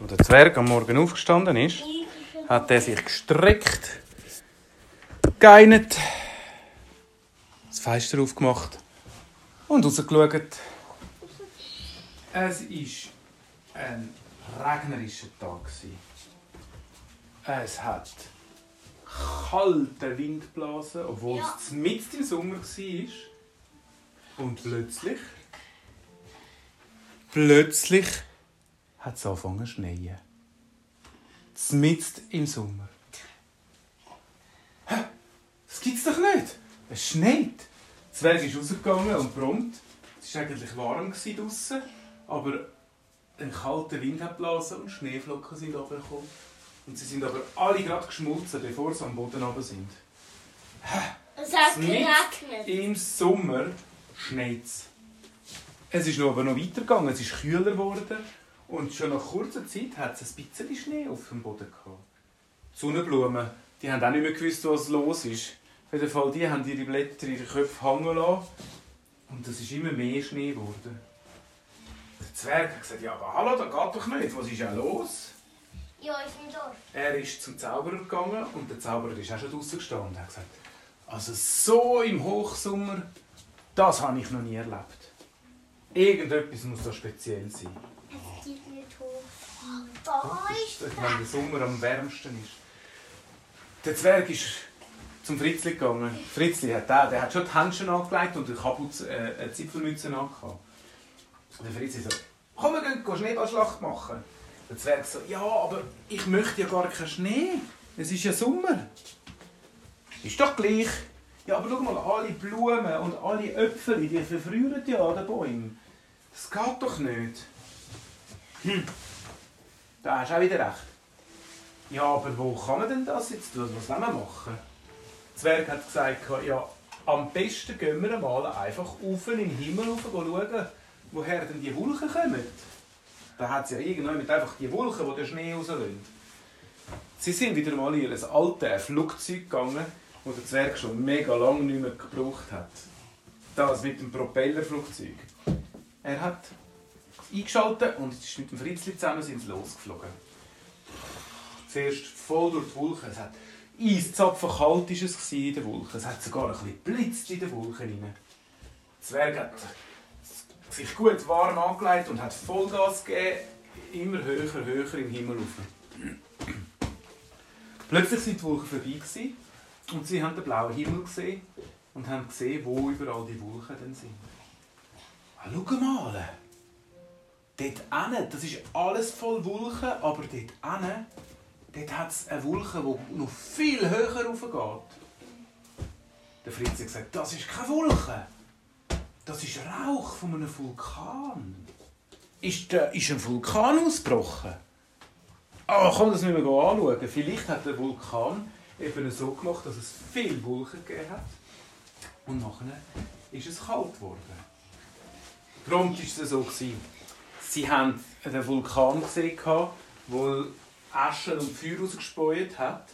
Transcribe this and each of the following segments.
Als der Zwerg am Morgen aufgestanden ist, hat er sich gestreckt, geeinert, das Fenster aufgemacht und rausgeschaut. Es war ein regnerischer Tag. Es hat kalten Wind geblasen, obwohl Ja. es mitten im Sommer war. Und plötzlich, plötzlich hat es angefangen zu schneien. Mitten im Sommer. Hä? Das gibt's doch nicht! Es schneit! Der Zwerg ist rausgegangen und prompt. Es war eigentlich warm draußen, aber ein kalter Wind hat geblasen und Schneeflocken sind runtergekommen. Und sie sind aber alle gerade geschmolzen, bevor sie am Boden runter sind. Es hat Nicht geregnet. Im Sommer schneit es. Es ist aber noch weitergegangen, es ist kühler geworden und schon nach kurzer Zeit hat es ein bisschen Schnee auf dem Boden gehabt. Die Sonnenblumen, die haben auch nicht mehr gewusst, was los ist. Auf jeden Fall, die haben ihre Blätter, ihre Köpfe hängen lassen und es ist immer mehr Schnee geworden. Der Zwerg hat gesagt, ja aber hallo, das geht doch nicht, was ist ja los? Ja, ich bin Dorf. Er ist zum Zauberer gegangen und der Zauberer ist auch schon draußen gestanden und hat gesagt, also so im Hochsommer, das habe ich noch nie erlebt. Irgendetwas muss da speziell sein. Es geht nicht hoch. Ist Wenn der Sommer am wärmsten ist. Der Zwerg ist zum Fritzli gegangen. Fritzli hat den, der hat schon die Händchen angelegt und eine, Kapuz, äh, eine Zipfelmütze angehabt. Der Fritzli so, komm, wir gehen Schneeballschlacht machen. Der Zwerg so, ja, aber ich möchte ja gar keinen Schnee. Es ist ja Sommer. Ist doch gleich. Ja, aber schau mal, alle Blumen und alle Äpfel, die verfrieren ja an den Bäumen. Das geht doch nicht. Hm. Da hast du auch wieder recht. Ja, aber wo kann man denn das jetzt tun? Was wollen wir machen? Der Zwerg hat gesagt, ja, am besten gehen wir mal einfach auf in den Himmel rauf, schauen, woher denn die Wolken kommen. Da hat es ja irgendjemand einfach die Wolken, die den Schnee rauslösen. Sie sind wieder mal in ihr altes Flugzeug gegangen, das der Zwerg schon mega lange nicht mehr gebraucht hat. Das mit dem Propellerflugzeug. Er hat eingeschaltet und ist mit dem Fritzli zusammen sind sie losgeflogen. Zuerst voll durch die Wolken. Es hat eiszapfen kalt ist es in den Wolken. Es hat sogar ein bisschen blitzt in den Wolken rein. Der Zwerg hat sich gut warm angelegt und hat Vollgas gegeben, immer höher, höher im Himmel rauf. Plötzlich sind die Wolken vorbei und sie haben den blauen Himmel gesehen und haben gesehen, wo überall die Wolken sind. Ah, schau mal! Dort hinten, das ist alles voll Wolken, aber dort hinten, dort hat es eine Wolke, die noch viel höher rauf geht. Der Fritz hat gesagt, das ist keine Wolke. Das ist Rauch von einem Vulkan. Ist, der, ist ein Vulkan ausgebrochen? Ah, komm, das müssen wir anschauen. Vielleicht hat der Vulkan eben so gemacht, dass es viel Wolken gegeben hat. Und nachher ist es kalt geworden. Prompt war es so. gewesen. Sie haben den Vulkan gesehen, der Asche und Feuer rausgespeut hat.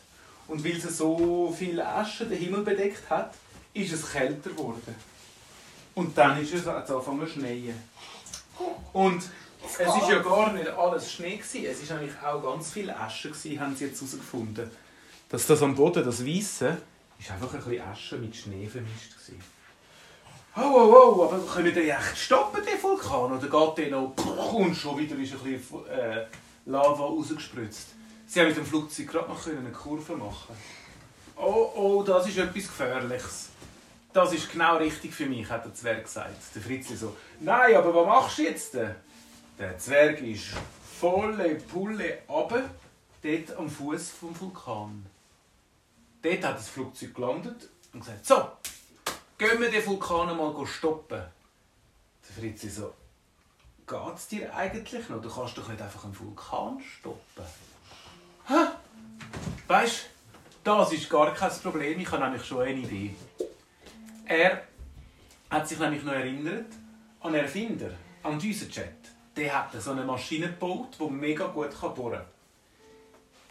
Und weil es so viel Asche den Himmel bedeckt hat, ist es kälter geworden. Und dann ist es angefangen zu schneien. Und es ist ja gar nicht alles Schnee gewesen. Es ist eigentlich auch ganz viel Asche gewesen, haben sie jetzt herausgefunden. Dass das am Boden, das Weiße, ist einfach ein bisschen Asche mit Schnee vermischt gewesen. Oh, oh, oh, aber können die echt stoppen, den Vulkan? Oder geht der noch und schon wieder ist ein bisschen äh, Lava rausgespritzt? Sie haben mit dem Flugzeug gerade noch eine Kurve machen Oh, oh, das ist etwas Gefährliches. Das ist genau richtig für mich, hat der Zwerg gesagt. Der Fritzi so, nein, aber was machst du jetzt? denn?» Der Zwerg ist volle Pulle runter, dort am Fuß vom Vulkan. Dort hat das Flugzeug gelandet und gesagt, so, gehen wir den Vulkan mal stoppen. Der Fritzi so, geht's dir eigentlich noch? Du kannst doch nicht einfach einen Vulkan stoppen. Hä? Weißt das ist gar kein Problem. Ich habe nämlich schon eine Idee. Er hat sich nämlich noch erinnert an einen Erfinder, an Düsenjet. Der hat so eine Maschine gebaut, die mega gut bohren kann.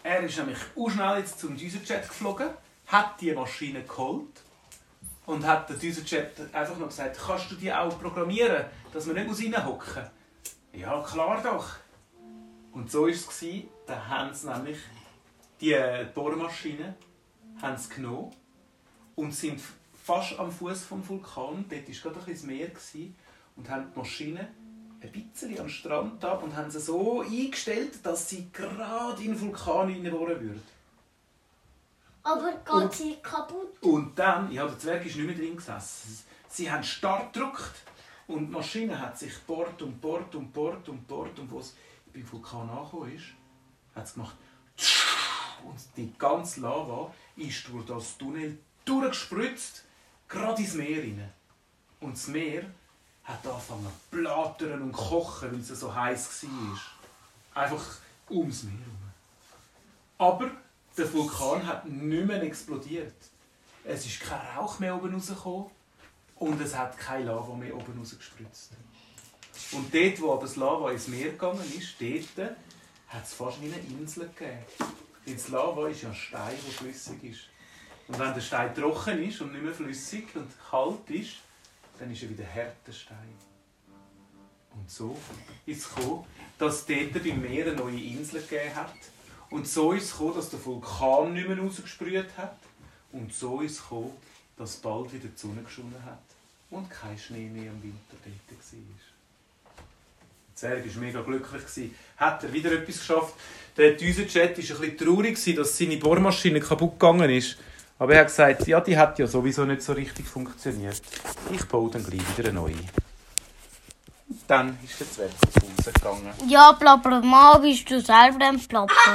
Er ist nämlich auch schnell jetzt zum Düsenjet geflogen, hat die Maschine geholt und hat der Düsenjet einfach noch gesagt, kannst du die auch programmieren, dass wir nicht reinhocken muss? Ja, klar doch. Und so war es. Da haben sie nämlich die äh, Bohrmaschine haben sie genommen und sind fast am Fuß vom Vulkan, dort war gerade ein bisschen Meer, und haben die Maschine ein bisschen am Strand da und haben sie so eingestellt, dass sie gerade in den Vulkan hineinbohren würde. Aber geht Und- sie kaputt? Und dann, ja, der Zwerg ist nicht mehr drin gesessen. Sie haben stark gedrückt und die Maschine hat sich bohrt und bohrt und bohrt und bohrt und als es beim Vulkan angekommen ist, hat es gemacht und die ganze Lava ist durch das Tunnel durchgespritzt, gerade ins Meer rein. Und das Meer hat angefangen zu blattern und kochen, weil es so heiß war. Einfach ums Meer herum. Aber der Vulkan hat nicht mehr explodiert. Es ist kein Rauch mehr oben rausgekommen und es hat keine Lava mehr oben rausgespritzt. Und dort, wo aber das Lava ins Meer gegangen ist, dort hat es fast wie eine Insel gegeben. Weil das Lava ist ja ein Stein, der flüssig ist. Und wenn der Stein trocken ist und nicht mehr flüssig und kalt ist, dann ist er wieder härter Stein. Und so ist es gekommen, dass dort beim Meer eine neue Insel gegeben hat. Und so ist es gekommen, dass der Vulkan nicht mehr rausgesprüht hat. Und so ist es gekommen, dass bald wieder die Sonne geschonnen hat und kein Schnee mehr im Winter dort war. Zwerg war mega glücklich. Hat er wieder etwas geschafft. Der Düsenjet war bisschen traurig, dass seine Bohrmaschine kaputt gegangen ist. Aber er hat gesagt, ja, die hat ja sowieso nicht so richtig funktioniert. Ich baue dann gleich wieder eine neue. Dann ist der Zwerg nach Hause gegangen. Ja, Plapper, mal bist du selber ein Plapper.